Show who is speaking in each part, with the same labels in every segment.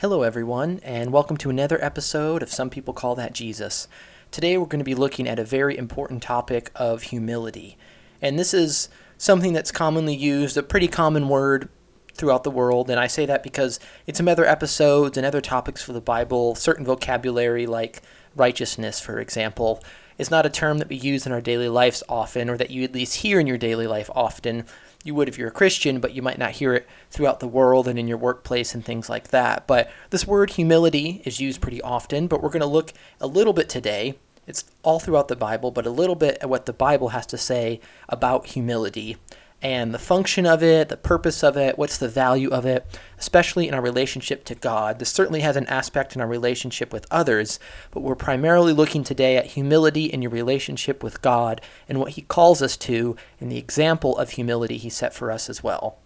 Speaker 1: Hello, everyone, and welcome to another episode of Some People Call That Jesus. Today, we're going to be looking at a very important topic of humility. And this is something that's commonly used, a pretty common word throughout the world. And I say that because in some other episodes and other topics for the Bible, certain vocabulary like righteousness, for example, is not a term that we use in our daily lives often, or that you at least hear in your daily life often you would if you're a Christian, but you might not hear it throughout the world and in your workplace and things like that. But this word humility is used pretty often, but we're going to look a little bit today. It's all throughout the Bible, but a little bit at what the Bible has to say about humility and the function of it, the purpose of it, what's the value of it, especially in our relationship to God. This certainly has an aspect in our relationship with others, but we're primarily looking today at humility in your relationship with God and what He calls us to and the example of humility He set for us as well.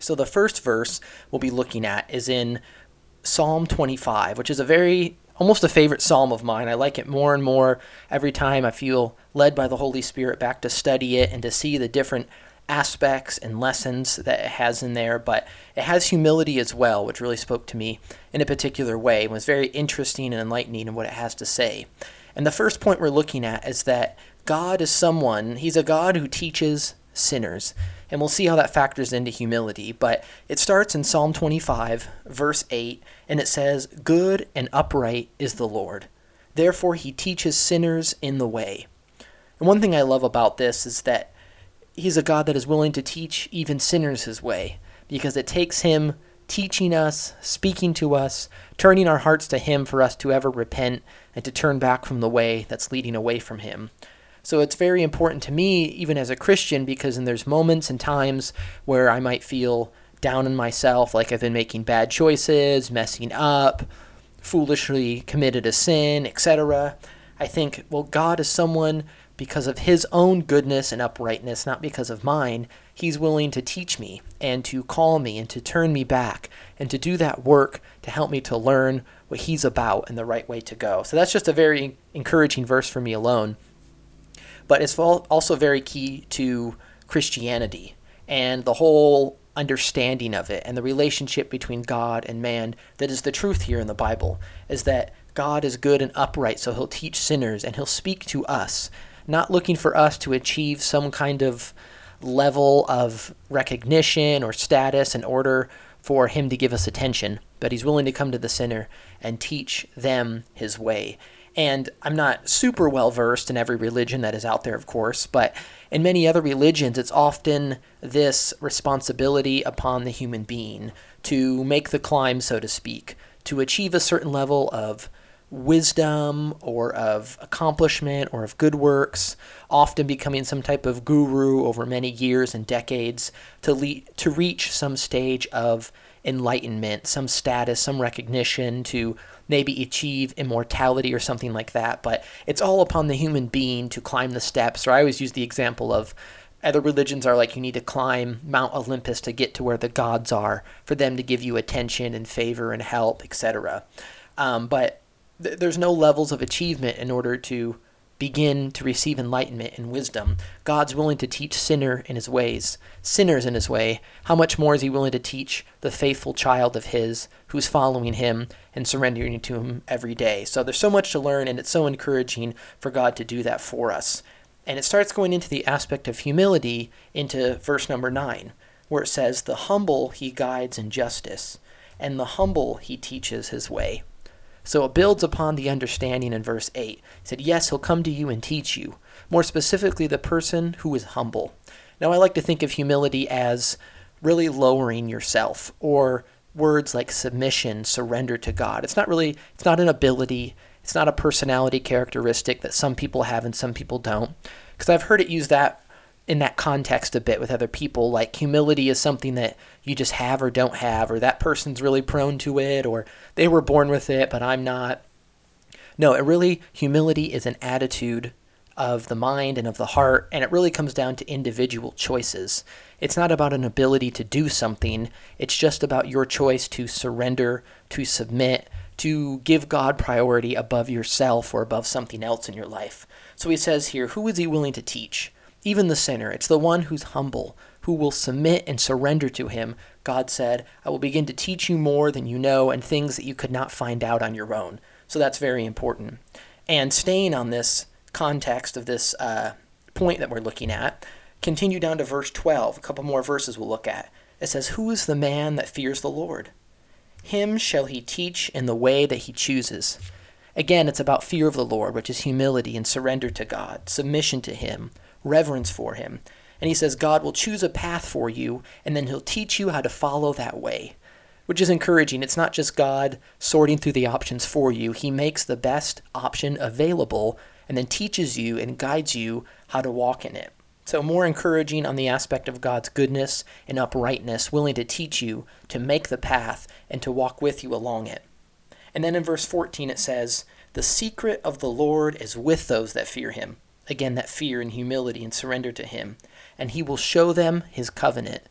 Speaker 1: So the first verse we'll be looking at is in Psalm 25, which is a very almost a favorite psalm of mine. I like it more and more every time I feel led by the Holy Spirit back to study it and to see the different aspects and lessons that it has in there, but it has humility as well, which really spoke to me in a particular way and was very interesting and enlightening in what it has to say. And the first point we're looking at is that God is someone, He's a God who teaches sinners. And we'll see how that factors into humility. But it starts in Psalm 25, verse 8, and it says, Good and upright is the Lord. Therefore, he teaches sinners in the way. And one thing I love about this is that he's a God that is willing to teach even sinners his way because it takes him teaching us, speaking to us, turning our hearts to him for us to ever repent and to turn back from the way that's leading away from him. So it's very important to me, even as a Christian, because there's moments and times where I might feel down in myself, like I've been making bad choices, messing up, foolishly committed a sin, etc. I think, well, God is someone because of his own goodness and uprightness, not because of mine, he's willing to teach me and to call me and to turn me back and to do that work to help me to learn what he's about and the right way to go. So that's just a very encouraging verse for me alone. But it's also very key to Christianity and the whole understanding of it and the relationship between God and man that is the truth here in the Bible is that God is good and upright, so he'll teach sinners and he'll speak to us not looking for us to achieve some kind of level of recognition or status in order for him to give us attention, but he's willing to come to the sinner and teach them his way. And I'm not super well versed in every religion that is out there, of course, but in many other religions, it's often this responsibility upon the human being to make the climb, so to speak, to achieve a certain level of wisdom or of accomplishment or of good works, often becoming some type of guru over many years and decades to lead, to reach some stage of enlightenment, some status, some recognition to maybe achieve immortality or something like that. But it's all upon the human being to climb the steps. Or I always use the example of other religions are like you need to climb Mount Olympus to get to where the gods are for them to give you attention and favor and help, etc. Um, but th- there's no levels of achievement in order to begin to receive enlightenment and wisdom. God's willing to teach sinner in his ways, sinners in his way. How much more is he willing to teach the faithful child of his who's following him and surrendering to him every day? So there's so much to learn, and it's so encouraging for God to do that for us. And it starts going into the aspect of humility into verse number 9, where it says, The humble he guides in justice, and the humble he teaches his way. So it builds upon the understanding in verse 8. He said, Yes, he'll come to you and teach you, more specifically, the person who is humble. Now, I like to think of humility as really lowering yourself, or words like submission, surrender to God. It's not really, it's not an ability, it's not a personality characteristic that some people have and some people don't. Because I've heard it used that in that context a bit with other people. Like humility is something that you just have or don't have, or that person's really prone to it, or they were born with it, but I'm not. No, it really, humility is an attitude of the mind and of the heart, and it really comes down to individual choices. It's not about an ability to do something, it's just about your choice to surrender, to submit, to give God priority above yourself or above something else in your life. So he says here, Who is he willing to teach? Even the sinner. It's the one who's humble, who will submit and surrender to him, God said, I will begin to teach you more than you know and things that you could not find out on your own. So that's very important. And staying on this context of this uh, point that we're looking at, continue down to verse 12. A couple more verses we'll look at. It says, Who is the man that fears the Lord? Him shall he teach in the way that he chooses. Again, it's about fear of the Lord, which is humility and surrender to God, submission to Him, reverence for Him. And he says God will choose a path for you, and then He'll teach you how to follow that way, which is encouraging. It's not just God sorting through the options for you, He makes the best option available and then teaches you and guides you how to walk in it. So, more encouraging on the aspect of God's goodness and uprightness, willing to teach you to make the path and to walk with you along it. And then in verse 14 it says, The secret of the Lord is with those that fear him. Again, that fear and humility and surrender to him. And he will show them his covenant.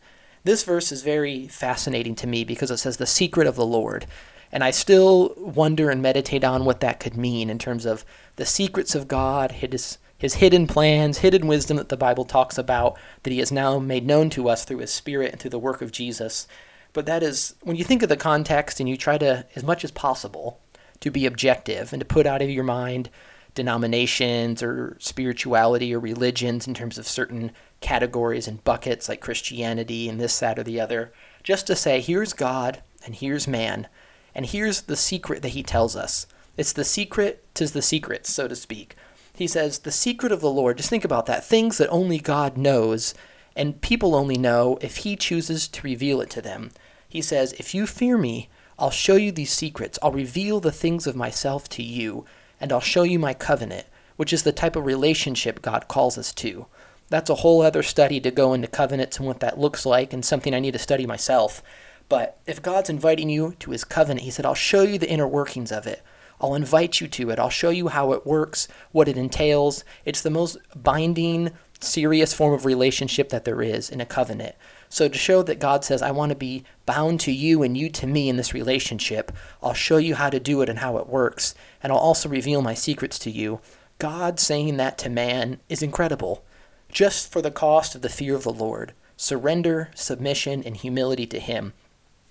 Speaker 1: This verse is very fascinating to me because it says, The secret of the Lord. And I still wonder and meditate on what that could mean in terms of the secrets of God, his, his hidden plans, hidden wisdom that the Bible talks about, that he has now made known to us through his Spirit and through the work of Jesus. But that is, when you think of the context and you try to, as much as possible, to be objective and to put out of your mind denominations or spirituality or religions in terms of certain categories and buckets like Christianity and this, that, or the other, just to say, here's God and here's man and here's the secret that he tells us. It's the secret to the secrets, so to speak. He says, The secret of the Lord, just think about that, things that only God knows, and people only know if he chooses to reveal it to them. He says, If you fear me, I'll show you these secrets. I'll reveal the things of myself to you, and I'll show you my covenant, which is the type of relationship God calls us to. That's a whole other study to go into covenants and what that looks like, and something I need to study myself. But if God's inviting you to his covenant, he said, I'll show you the inner workings of it. I'll invite you to it. I'll show you how it works, what it entails. It's the most binding, serious form of relationship that there is in a covenant. So, to show that God says, I want to be bound to you and you to me in this relationship, I'll show you how to do it and how it works, and I'll also reveal my secrets to you. God saying that to man is incredible, just for the cost of the fear of the Lord, surrender, submission, and humility to Him.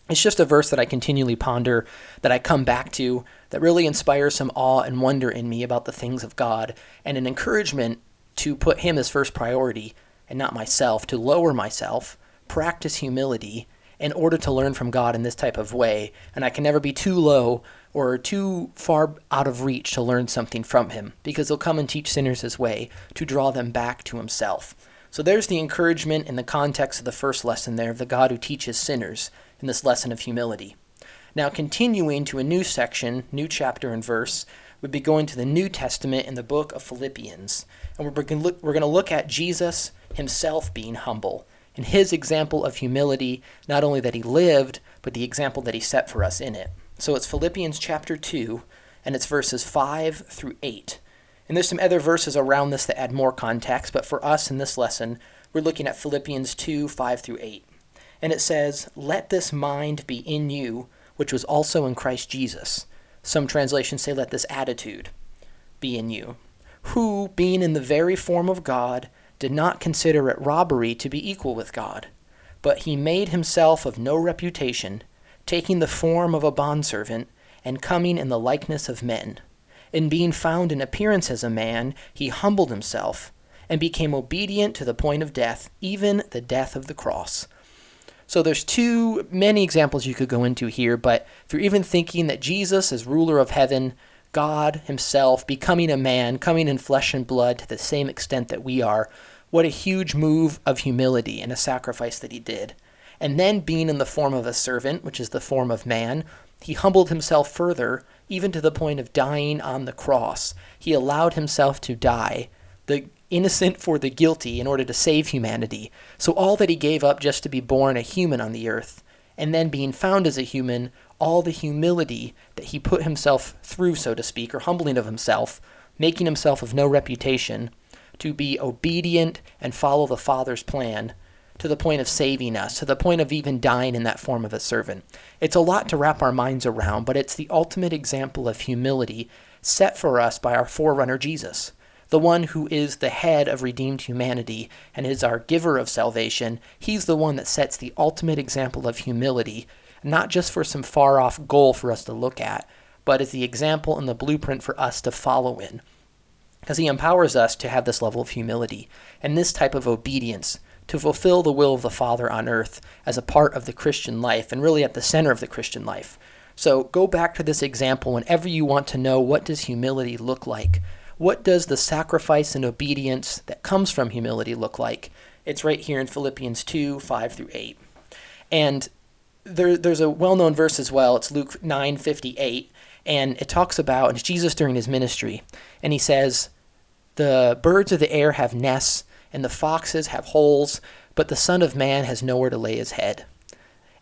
Speaker 1: It's just a verse that I continually ponder, that I come back to, that really inspires some awe and wonder in me about the things of God, and an encouragement to put Him as first priority and not myself, to lower myself, practice humility in order to learn from God in this type of way. And I can never be too low or too far out of reach to learn something from Him, because He'll come and teach sinners His way to draw them back to Himself. So there's the encouragement in the context of the first lesson there of the God who teaches sinners in this lesson of humility. Now, continuing to a new section, new chapter and verse, we'd be going to the New Testament in the book of Philippians. And we're going to look at Jesus himself being humble and his example of humility, not only that he lived, but the example that he set for us in it. So it's Philippians chapter 2, and it's verses 5 through 8. And there's some other verses around this that add more context, but for us in this lesson, we're looking at Philippians 2, 5 through 8 and it says, Let this mind be in you, which was also in Christ Jesus. Some translations say, Let this attitude be in you, who, being in the very form of God, did not consider it robbery to be equal with God, but he made himself of no reputation, taking the form of a bondservant, and coming in the likeness of men. In being found in appearance as a man, he humbled himself, and became obedient to the point of death, even the death of the cross. So there's too many examples you could go into here, but if you're even thinking that Jesus is ruler of heaven, God himself becoming a man, coming in flesh and blood to the same extent that we are, what a huge move of humility and a sacrifice that he did. And then being in the form of a servant, which is the form of man, he humbled himself further, even to the point of dying on the cross. He allowed himself to die, the innocent for the guilty in order to save humanity. So all that he gave up just to be born a human on the earth, and then being found as a human, all the humility that he put himself through, so to speak, or humbling of himself, making himself of no reputation, to be obedient and follow the Father's plan to the point of saving us, to the point of even dying in that form of a servant. It's a lot to wrap our minds around, but it's the ultimate example of humility set for us by our forerunner Jesus the one who is the head of redeemed humanity and is our giver of salvation, he's the one that sets the ultimate example of humility, not just for some far off goal for us to look at, but as the example and the blueprint for us to follow in. Because he empowers us to have this level of humility and this type of obedience to fulfill the will of the Father on earth as a part of the Christian life and really at the center of the Christian life. So go back to this example whenever you want to know what does humility look like? What does the sacrifice and obedience that comes from humility look like? It's right here in Philippians 2 5 through 8. And there, there's a well known verse as well. It's Luke 9 58. And it talks about, and it's Jesus during his ministry. And he says, The birds of the air have nests, and the foxes have holes, but the Son of Man has nowhere to lay his head.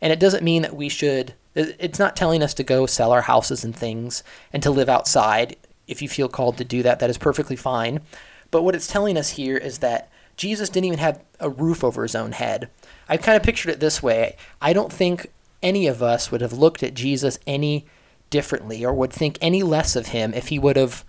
Speaker 1: And it doesn't mean that we should, it's not telling us to go sell our houses and things and to live outside if you feel called to do that, that is perfectly fine. But what it's telling us here is that Jesus didn't even have a roof over his own head. I've kind of pictured it this way I don't think any of us would have looked at Jesus any differently or would think any less of him if he would have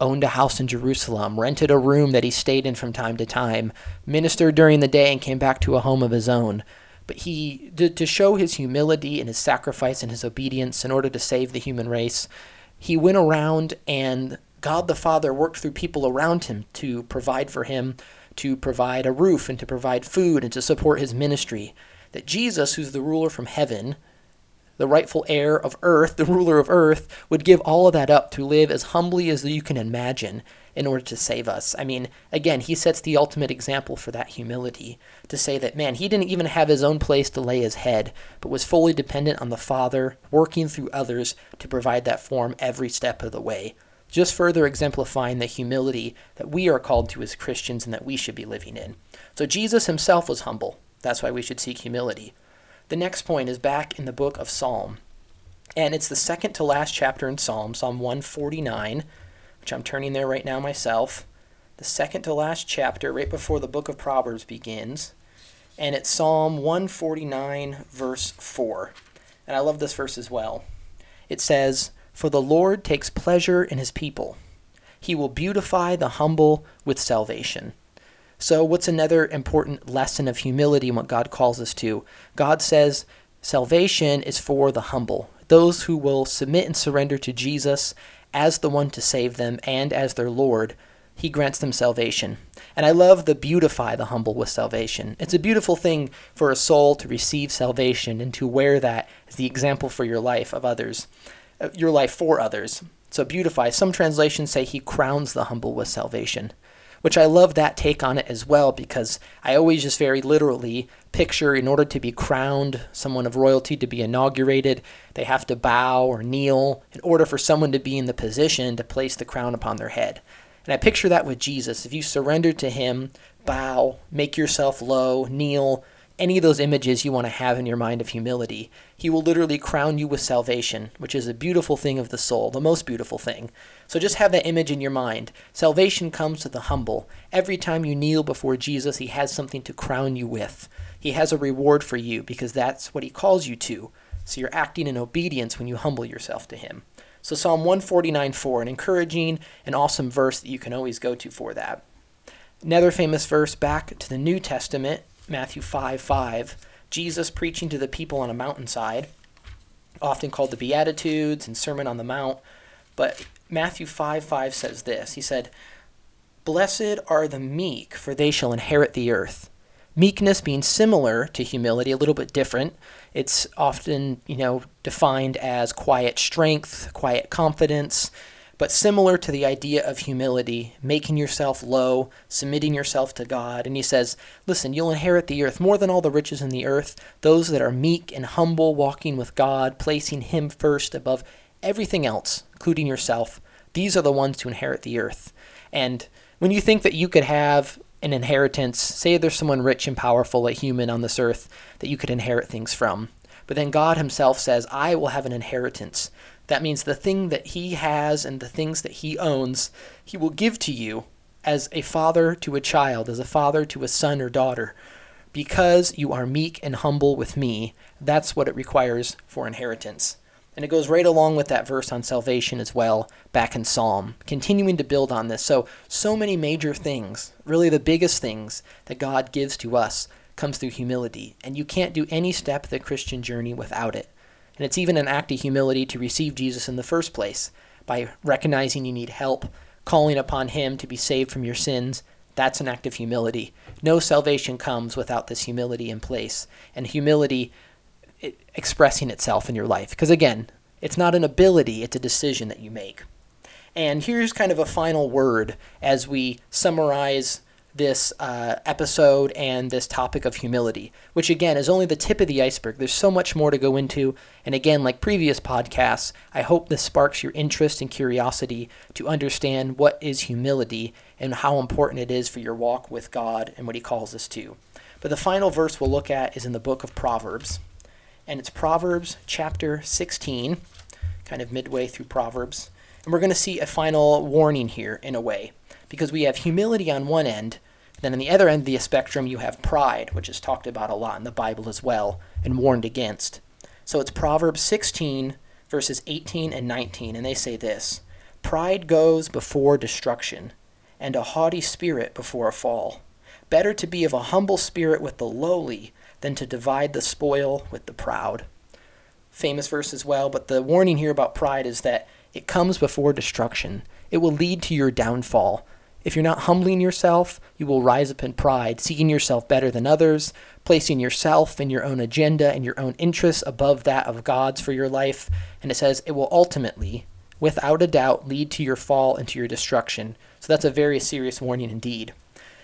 Speaker 1: owned a house in Jerusalem, rented a room that he stayed in from time to time, ministered during the day, and came back to a home of his own. But he, to, to show his humility and his sacrifice and his obedience in order to save the human race, he went around and God the Father worked through people around him to provide for him, to provide a roof and to provide food and to support his ministry. That Jesus, who's the ruler from heaven, the rightful heir of earth, the ruler of earth, would give all of that up to live as humbly as you can imagine in order to save us. I mean, again, he sets the ultimate example for that humility to say that, man, he didn't even have his own place to lay his head, but was fully dependent on the Father, working through others to provide that form every step of the way. Just further exemplifying the humility that we are called to as Christians and that we should be living in. So Jesus himself was humble. That's why we should seek humility. The next point is back in the book of Psalm. And it's the second to last chapter in Psalm, Psalm 149, which I'm turning there right now myself. The second to last chapter, right before the book of Proverbs begins. And it's Psalm 149, verse 4. And I love this verse as well. It says, For the Lord takes pleasure in his people, he will beautify the humble with salvation. So, what's another important lesson of humility and what God calls us to? God says salvation is for the humble, those who will submit and surrender to Jesus as the one to save them and as their Lord. He grants them salvation. And I love the beautify the humble with salvation. It's a beautiful thing for a soul to receive salvation and to wear that as the example for your life of others, uh, your life for others. So beautify. Some translations say he crowns the humble with salvation which I love that take on it as well because I always just very literally picture in order to be crowned, someone of royalty to be inaugurated, they have to bow or kneel in order for someone to be in the position to place the crown upon their head. And I picture that with Jesus. If you surrender to him, bow, make yourself low, kneel, any of those images you want to have in your mind of humility, he will literally crown you with salvation, which is a beautiful thing of the soul, the most beautiful thing. So just have that image in your mind. Salvation comes to the humble. Every time you kneel before Jesus, he has something to crown you with. He has a reward for you because that's what he calls you to. So you're acting in obedience when you humble yourself to him. So Psalm 149 4, an encouraging and awesome verse that you can always go to for that. Another famous verse back to the New Testament Matthew 5 5, Jesus preaching to the people on a mountainside, often called the Beatitudes and Sermon on the Mount. But Matthew 5 5 says this He said, Blessed are the meek, for they shall inherit the earth. Meekness being similar to humility, a little bit different. It's often, you know, defined as quiet strength, quiet confidence, but similar to the idea of humility, making yourself low, submitting yourself to God. And he says, Listen, you'll inherit the earth more than all the riches in the earth. Those that are meek and humble, walking with God, placing Him first above everything else, including yourself, these are the ones to inherit the earth. And when you think that you could have an inheritance, say there's someone rich and powerful, a human on this earth, that you could inherit things from. But then God Himself says, I will have an inheritance that means the thing that he has and the things that he owns, he will give to you as a father to a child, as a father to a son or daughter. Because you are meek and humble with me, that's what it requires for inheritance. And it goes right along with that verse on salvation as well, back in Psalm, continuing to build on this. So, so many major things, really the biggest things that God gives to us, comes through humility. And you can't do any step of the Christian journey without it. And it's even an act of humility to receive Jesus in the first place by recognizing you need help, calling upon Him to be saved from your sins. That's an act of humility. No salvation comes without this humility in place. And humility it, expressing itself in your life. Because again, it's not an ability, it's a decision that you make. And here's kind of a final word as we summarize this uh, episode and this topic of humility, which again is only the tip of the iceberg. There's so much more to go into. And again, like previous podcasts, I hope this sparks your interest and curiosity to understand what is humility and how important it is for your walk with God and what He calls us to. But the final verse we'll look at is in the book of Proverbs and it's Proverbs chapter 16, kind of midway through Proverbs. And we're going to see a final warning here, in a way, because we have humility on one end, then on the other end of the spectrum, you have pride, which is talked about a lot in the Bible as well, and warned against. So it's Proverbs 16, verses 18 and 19, and they say this Pride goes before destruction, and a haughty spirit before a fall. Better to be of a humble spirit with the lowly than to divide the spoil with the proud. Famous verse as well, but the warning here about pride is that it comes before destruction. It will lead to your downfall. If you're not humbling yourself, you will rise up in pride, seeking yourself better than others, placing yourself and your own agenda and your own interests above that of God's for your life. And it says it will ultimately, without a doubt, lead to your fall and to your destruction. So that's a very serious warning indeed.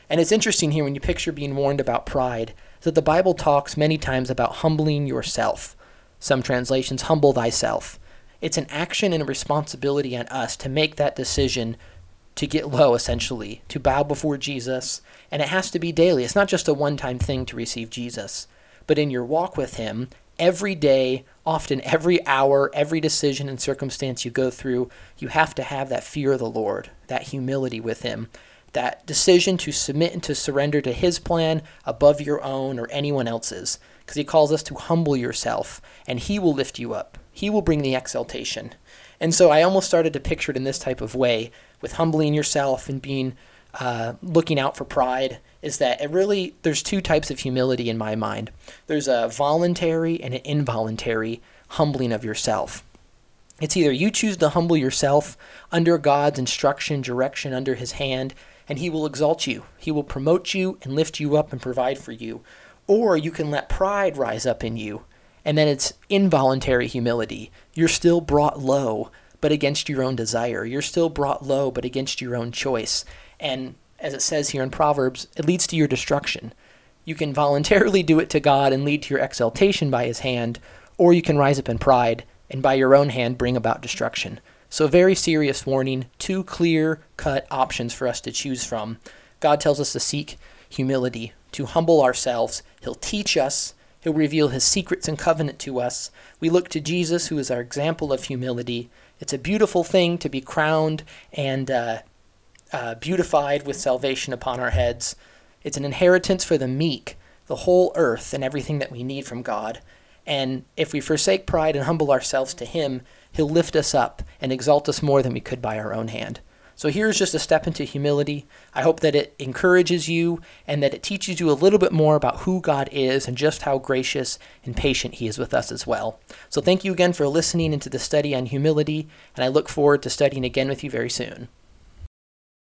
Speaker 1: And it's interesting here when you picture being warned about pride that the Bible talks many times about humbling yourself. Some translations, humble thyself. It's an action and a responsibility on us to make that decision to get low, essentially, to bow before Jesus. And it has to be daily. It's not just a one time thing to receive Jesus, but in your walk with Him, every day, often every hour, every decision and circumstance you go through, you have to have that fear of the Lord, that humility with Him that decision to submit and to surrender to his plan above your own or anyone else's because he calls us to humble yourself and he will lift you up he will bring the exaltation and so i almost started to picture it in this type of way with humbling yourself and being uh, looking out for pride is that it really there's two types of humility in my mind there's a voluntary and an involuntary humbling of yourself it's either you choose to humble yourself under god's instruction direction under his hand and he will exalt you. He will promote you and lift you up and provide for you. Or you can let pride rise up in you, and then it's involuntary humility. You're still brought low, but against your own desire. You're still brought low, but against your own choice. And as it says here in Proverbs, it leads to your destruction. You can voluntarily do it to God and lead to your exaltation by his hand, or you can rise up in pride and by your own hand bring about destruction. So, very serious warning, two clear cut options for us to choose from. God tells us to seek humility, to humble ourselves. He'll teach us, He'll reveal His secrets and covenant to us. We look to Jesus, who is our example of humility. It's a beautiful thing to be crowned and uh, uh, beautified with salvation upon our heads. It's an inheritance for the meek, the whole earth, and everything that we need from God. And if we forsake pride and humble ourselves to Him, He'll lift us up and exalt us more than we could by our own hand. So here's just a step into humility. I hope that it encourages you and that it teaches you a little bit more about who God is and just how gracious and patient He is with us as well. So thank you again for listening into the study on humility, and I look forward to studying again with you very soon.